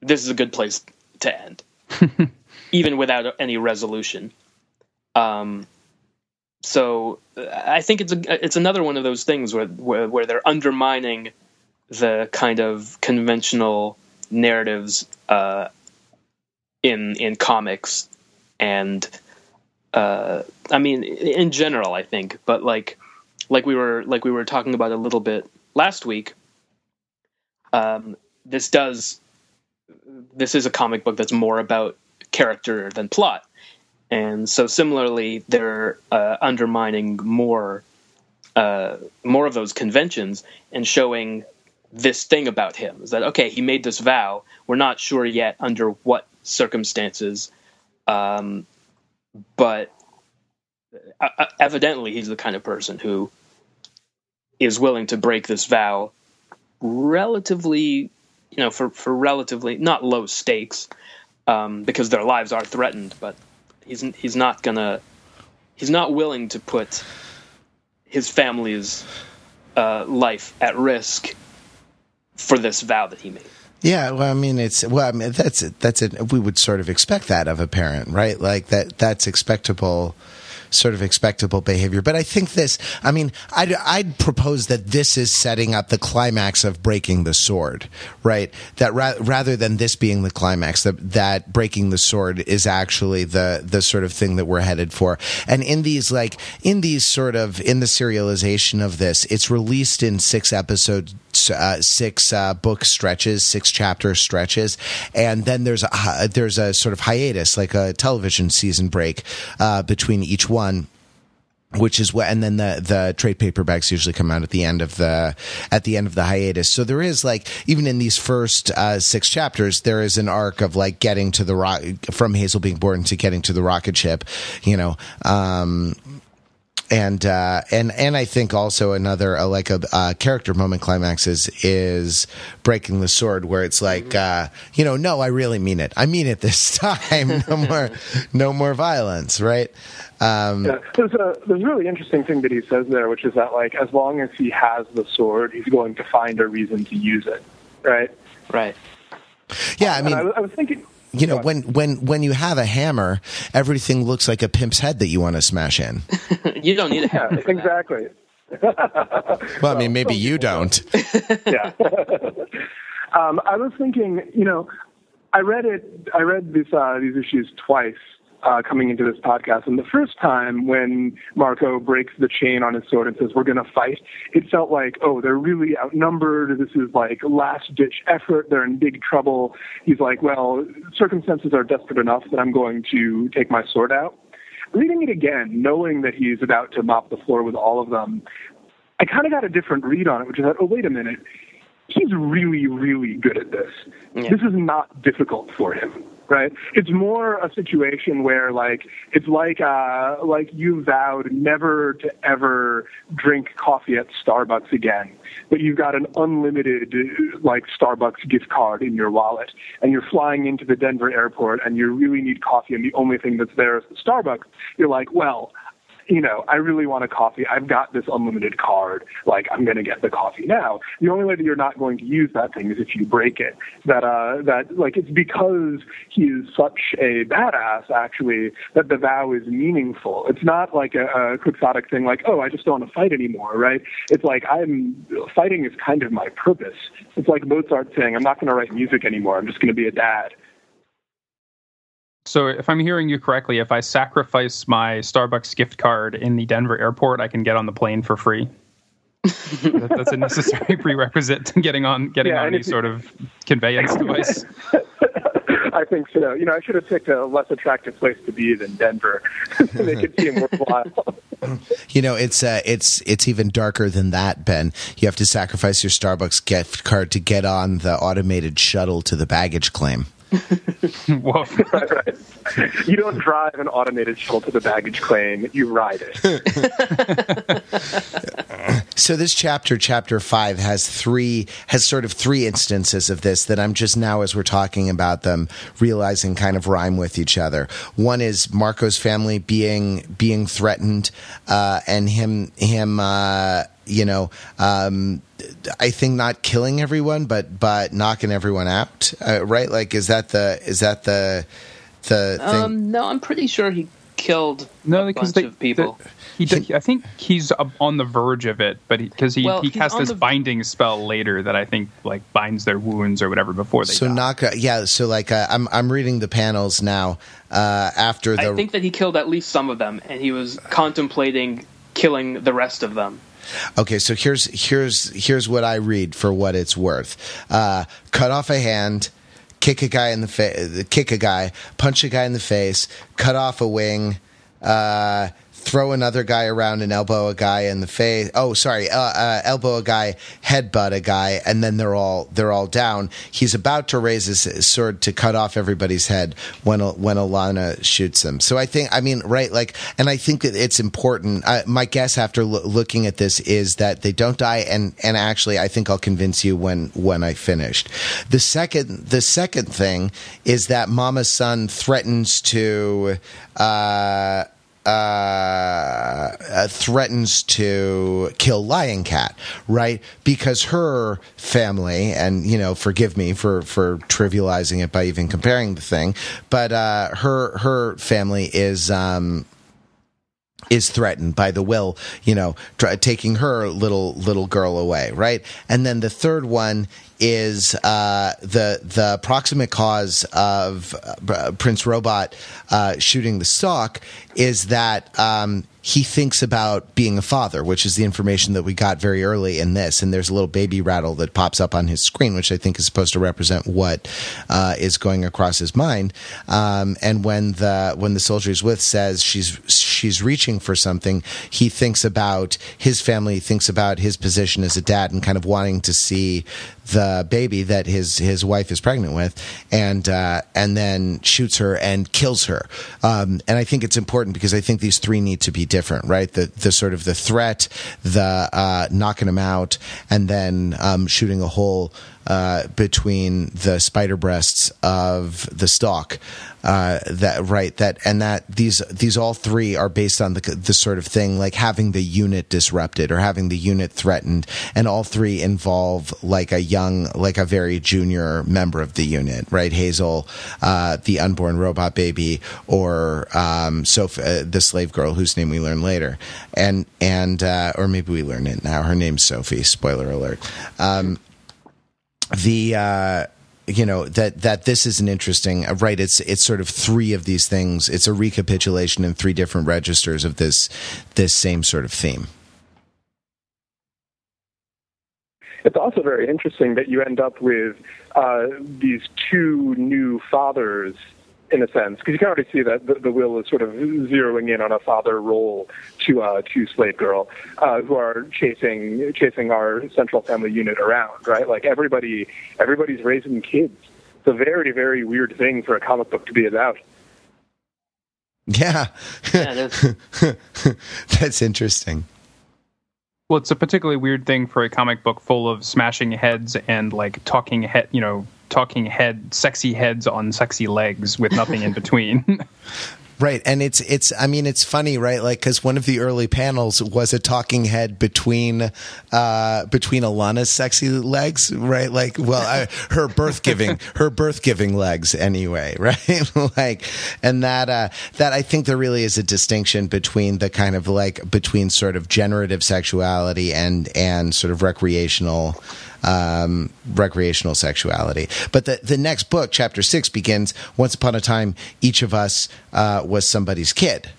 this is a good place to end, even without any resolution. Um, so I think it's a, it's another one of those things where, where, where they're undermining the kind of conventional narratives uh, in in comics and uh, I mean in general I think but like like we were like we were talking about a little bit last week um, this does this is a comic book that's more about character than plot. And so similarly they're uh, undermining more uh, more of those conventions and showing this thing about him is that okay he made this vow. We're not sure yet under what circumstances um, but uh, uh, evidently he's the kind of person who is willing to break this vow relatively you know for for relatively not low stakes um, because their lives are threatened but he's he's not gonna he's not willing to put his family's uh, life at risk for this vow that he made. Yeah, well, I mean, it's well, I mean, that's it. That's it. We would sort of expect that of a parent, right? Like that. That's expectable sort of expectable behavior. But I think this, I mean, I'd, I'd propose that this is setting up the climax of breaking the sword, right? That ra- rather than this being the climax, that, that breaking the sword is actually the, the sort of thing that we're headed for. And in these, like, in these sort of, in the serialization of this, it's released in six episodes uh, six uh, book stretches, six chapter stretches, and then there's a there's a sort of hiatus, like a television season break uh, between each one which is what and then the the trade paperbacks usually come out at the end of the at the end of the hiatus. So there is like even in these first uh, six chapters there is an arc of like getting to the rock from hazel being born to getting to the rocket ship you know um, and uh, and and I think also another uh, like a uh, character moment climax is is breaking the sword where it's like uh, you know no I really mean it. I mean it this time. No more no more violence right? Um, yeah, there's a there's a really interesting thing that he says there which is that like as long as he has the sword he's going to find a reason to use it right? Right. Yeah I mean I, I was thinking you know, when when when you have a hammer, everything looks like a pimp's head that you want to smash in. you don't need a hammer. Yeah, exactly. well, I mean, maybe you don't. yeah. um, I was thinking, you know, I read it. I read this, uh, these issues twice uh, coming into this podcast. And the first time when Marko breaks the chain on his sword and says, We're going to fight, it felt like, oh, they're really outnumbered. This is like last ditch effort. They're in big trouble. He's like, Well, circumstances are desperate enough that I'm going to take my sword out. Reading it again, knowing that he's about to mop the floor with all of them, I kind of got a different read on it, which is that, oh, wait a minute. He's really, really good at this. Yeah. This is not difficult for him right? It's more a situation where like it's like uh like you vowed never to ever drink coffee at Starbucks again, but you've got an unlimited like Starbucks gift card in your wallet, and you're flying into the Denver airport, and you really need coffee, and the only thing that's there is the Starbucks. You're like, well, you know, I really want a coffee. I've got this unlimited card. Like, I'm going to get the coffee now. The only way that you're not going to use that thing is if you break it. That, uh, that, like, it's because he is such a badass, actually, that the vow is meaningful. It's not like a, a quixotic thing like, oh, I just don't want to fight anymore, right? It's like, I'm, fighting is kind of my purpose. It's like Mozart saying, I'm not going to write music anymore. I'm just going to be a dad. So, if I'm hearing you correctly, if I sacrifice my Starbucks gift card in the Denver airport, I can get on the plane for free. that, that's a necessary prerequisite to getting on getting yeah, on any sort of conveyance device. I think so. You know, I should have picked a less attractive place to be than Denver to make it seem worthwhile. You know, it's uh, it's it's even darker than that, Ben. You have to sacrifice your Starbucks gift card to get on the automated shuttle to the baggage claim. right, right. You don't drive an automated shuttle to the baggage claim, you ride it. so this chapter, chapter five, has three has sort of three instances of this that I'm just now as we're talking about them realizing kind of rhyme with each other. One is Marko's family being being threatened, uh, and him him uh, you know, um, I think not killing everyone, but but knocking everyone out, uh, right? Like, is that the is that the the thing? Um, no, I'm pretty sure he killed no because they, people. The, he, did, I think he's on the verge of it, but because he, he, well, he casts this the... binding spell later that I think like binds their wounds or whatever before they. So die. Naka, yeah. So like uh, I'm I'm reading the panels now. Uh, after the, I think that he killed at least some of them, and he was contemplating killing the rest of them. Okay, so here's here's here's what I read for what it's worth. Uh, cut off a hand, kick a guy in the face, kick a guy, punch a guy in the face, cut off a wing. Uh, throw another guy around and elbow a guy in the face. Oh, sorry, uh, uh, elbow a guy, headbutt a guy, and then they're all they're all down. He's about to raise his sword to cut off everybody's head when when Alana shoots him. So I think, I mean, right, like, and I think that it's important. Uh, my guess after lo- looking at this is that they don't die, and and actually, I think I'll convince you when when I finished. The second the second thing is that Mama's son threatens to. Uh, uh, uh, threatens to kill Lying Cat, right? Because her family, and you know, forgive me for for trivializing it by even comparing the thing, but uh, her her family is um, is threatened by the will, you know, taking her little little girl away, right? And then the third one is uh, the the proximate cause of uh, Prince Robot uh, shooting the Stalk is that um, he thinks about being a father, which is the information that we got very early in this. And there's a little baby rattle that pops up on his screen, which I think is supposed to represent what uh, is going across his mind. Um, and when the when the soldier he's with says she's she's reaching for something, he thinks about his family, thinks about his position as a dad, and kind of wanting to see the baby that his his wife is pregnant with, and uh, and then shoots her and kills her. Um, and I think it's important because I think these three need to be different, right? The the sort of the threat, the uh, knocking him out, and then um, shooting a hole uh, between the spider breasts of the stalk. Uh, that right that and that these these all three are based on the the sort of thing like having the unit disrupted or having the unit threatened, and all three involve like a young like a very junior member of the unit, right? Hazel, uh, the unborn robot baby, or um, Sophie, uh, the slave girl whose name we learn later, and and uh, or maybe we learn it now. Her name's Sophie. Spoiler alert. Um, the uh, you know that that this is an interesting uh, right. It's it's sort of three of these things. It's a recapitulation in three different registers of this this same sort of theme. It's also very interesting that you end up with uh, these two new fathers in a sense, because you can already see that the, the, will is sort of zeroing in on a father role to uh, to Slave Girl, uh, who are chasing chasing our central family unit around, right? Like everybody, everybody's raising kids. It's a very very weird thing for a comic book to be about. Yeah, Yeah, that's interesting. Well, it's a particularly weird thing for a comic book full of smashing heads and like talking head, you know, talking head, sexy heads on sexy legs with nothing in between. Right, and it's it's. I mean, it's funny, right? Like because one of the early panels was a talking head between uh, between Alana's sexy legs, right? Like, well, I, her birth giving her birth giving legs, anyway, right? like, and that uh, that I think there really is a distinction between the kind of like between sort of generative sexuality and and sort of recreational um, recreational sexuality. But the, the next book, chapter six, begins Once upon a time, each of us uh, was somebody's kid,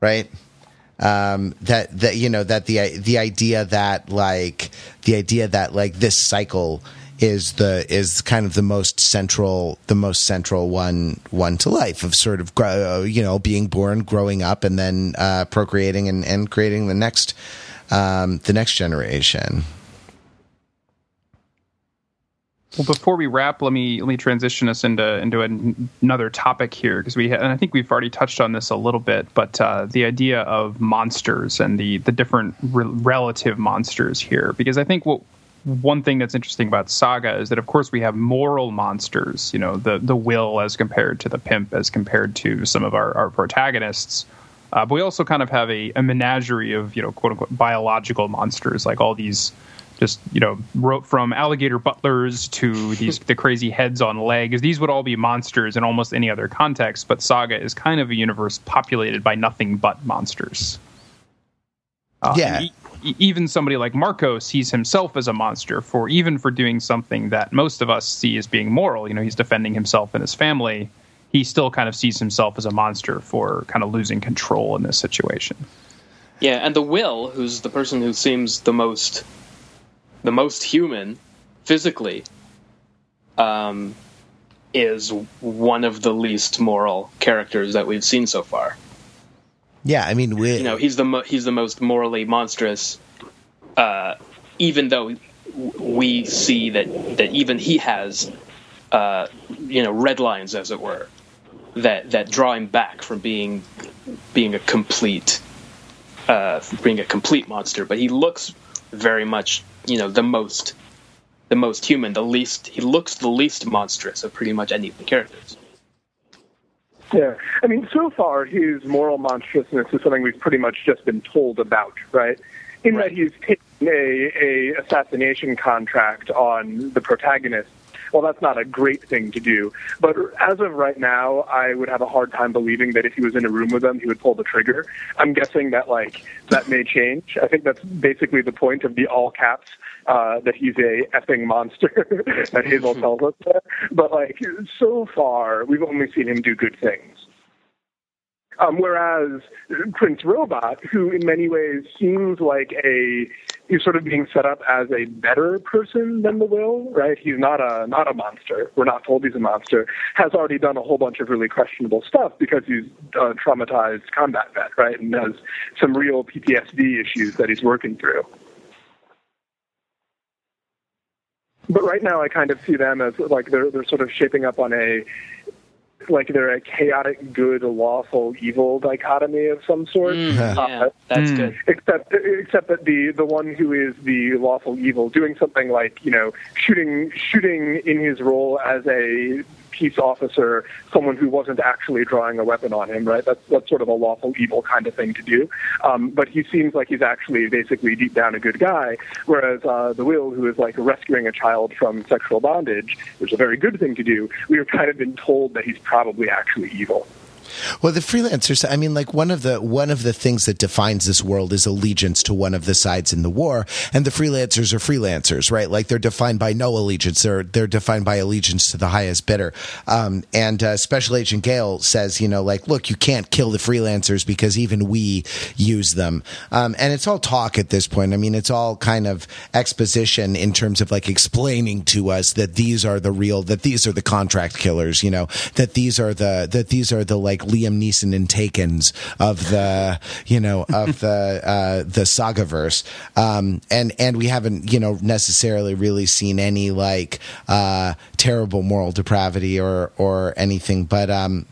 right? Um, that that you know that the the idea that like the idea that like this cycle is the is kind of the most central the most central one one to life of sort of uh, you know being born growing up and then uh, procreating and, and creating the next um, the next generation Well, before we wrap, let me let me transition us into into an, another topic here because we and I think we've already touched on this a little bit, but uh, the idea of monsters and the the different re- relative monsters here because I think what one thing that's interesting about Saga is that of course we have moral monsters, you know, the the will as compared to the pimp as compared to some of our, our protagonists. Uh, but we also kind of have a, a menagerie of you know quote unquote biological monsters like all these just you know wrote from alligator butlers to these the crazy heads on legs. These would all be monsters in almost any other context but saga is kind of a universe populated by nothing but monsters. Uh, Yeah. e- even somebody like Marko sees himself as a monster for even for doing something that most of us see as being moral. You know he's defending himself and his family. He still kind of sees himself as a monster for kind of losing control in this situation. Yeah, and the will, who's the person who seems the most the most human physically, um, is one of the least moral characters that we've seen so far. yeah i mean we You know, he's the mo- he's the most morally monstrous. Uh, even though we see that that even he has, uh, you know, red lines, as it were, that that draw him back from being being a complete uh, being a complete monster. But he looks very much, you know, the most the most human, the least. He looks the least monstrous of pretty much any of the characters. Yeah, I mean, so far his moral monstrousness is something we've pretty much just been told about, right? In Right. that he's taken a, a assassination contract on the protagonist. Well, that's not a great thing to do, but as of right now, I would have a hard time believing that if he was in a room with them, he would pull the trigger. I'm guessing that like that may change. I think that's basically the point of the all caps uh, that he's a effing monster that Hazel tells us. But like so far, we've only seen him do good things. Um, whereas Prince Robot, who in many ways seems like a he's sort of being set up as a better person than the Will, right? He's not a not a monster. We're not told he's a monster. Has already done a whole bunch of really questionable stuff because he's a traumatized combat vet, right? And has some real PTSD issues that he's working through. But right now, I kind of see them as like they're they're sort of shaping up on a like they're a chaotic good, lawful evil dichotomy of some sort. Mm, yeah, that's Mm. good. Except, except that the the one who is the lawful evil doing something like you know shooting shooting in his role as a peace officer, someone who wasn't actually drawing a weapon on him, right? That's that's sort of a lawful evil kind of thing to do. Um, but he seems like he's actually basically deep down a good guy, whereas uh, the Will, who is like rescuing a child from sexual bondage, which is a very good thing to do, we have kind of been told that he's probably actually evil. Well, the freelancers. I mean, like one of the one of the things that defines this world is allegiance to one of the sides in the war, and the freelancers are freelancers, right? Like they're defined by no allegiance. They're they're defined by allegiance to the highest bidder. Um, and uh, Special Agent Gale says, you know, like, look, you can't kill the freelancers because even we use them. Um, and it's all talk at this point. I mean, it's all kind of exposition in terms of like explaining to us that these are the real, that these are the contract killers. You know, that these are the that these are the like Liam Neeson and Taken's of the you know of the uh, the saga verse, um, and and we haven't you know necessarily really seen any like uh, terrible moral depravity or or anything, but um,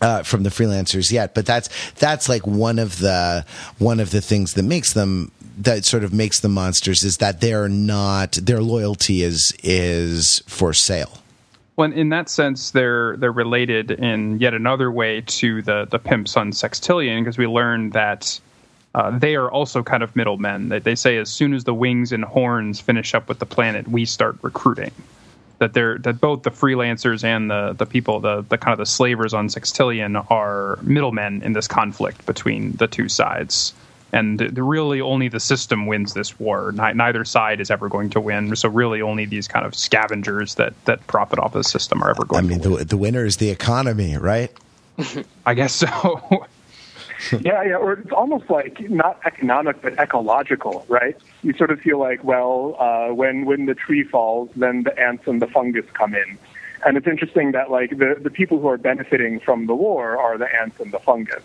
uh, from the freelancers yet, but that's that's like one of the one of the things that makes them that sort of makes them monsters is that they're not their loyalty is is for sale. Well, in that sense, they're they're related in yet another way to the the pimps on Sextillion because we learn that uh, they are also kind of middlemen. They, they say as soon as the wings and horns finish up with the planet, we start recruiting. That they're that both the freelancers and the the people the the kind of the slavers on Sextillion are middlemen in this conflict between the two sides and the, really only the system wins this war. neither side is ever going to win. So really, only these kind of scavengers that that profit off the system are ever going. To win. I mean, the, the winner is the economy, right? I guess so. yeah, yeah, or it's almost like not economic but ecological, right? You sort of feel like, well, uh, when when the tree falls, then the ants and the fungus come in, and it's interesting that like the the people who are benefiting from the war are the ants and the fungus.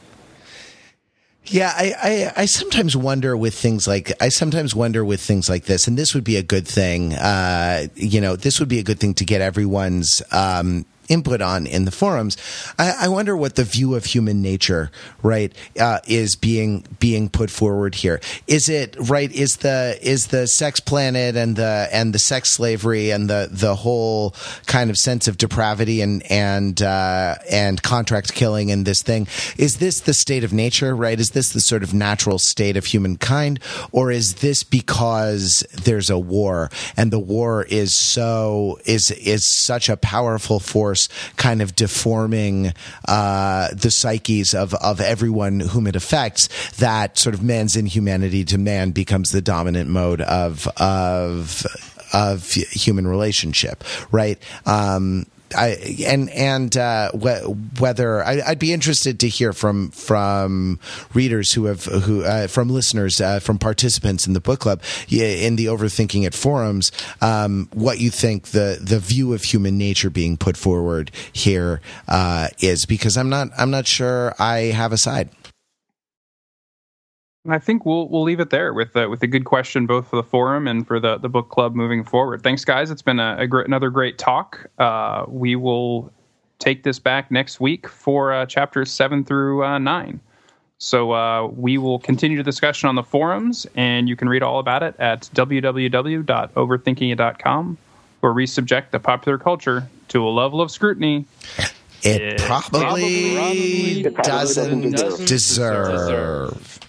Yeah, I, I, I, sometimes wonder with things like I sometimes wonder with things like this, and this would be a good thing. Uh, you know, this would be a good thing to get everyone's um, input on in the forums. I, I wonder what the view of human nature, right, uh, is being being put forward here. Is it right? Is the is the sex planet and the and the sex slavery and the the whole kind of sense of depravity and and uh, and contract killing and this thing? Is this the state of nature? Right? Is this the sort of natural state of humankind, or is this because there's a war and the war is so is is such a powerful force? Course, kind of deforming uh, the psyches of, of everyone whom it affects, that sort of man's inhumanity to man becomes the dominant mode of of of human relationship, right? Um, I, and and uh, whether I, would be interested to hear from from readers who have who uh, from listeners uh, from participants in the book club in the overthinking it forums um, what you think the the view of human nature being put forward here uh, is because I'm not I'm not sure I have a side. I think we'll we'll leave it there with uh, with a good question both for the forum and for the the book club moving forward. Thanks, guys. It's been a, a great, another great talk. Uh, we will take this back next week for uh, chapters seven through uh, nine. So uh, we will continue the discussion on the forums, and you can read all about it at www.overthinkingit.com, where we subject the popular culture to a level of scrutiny it, it probably, probably, probably, doesn't, doesn't deserve. deserve.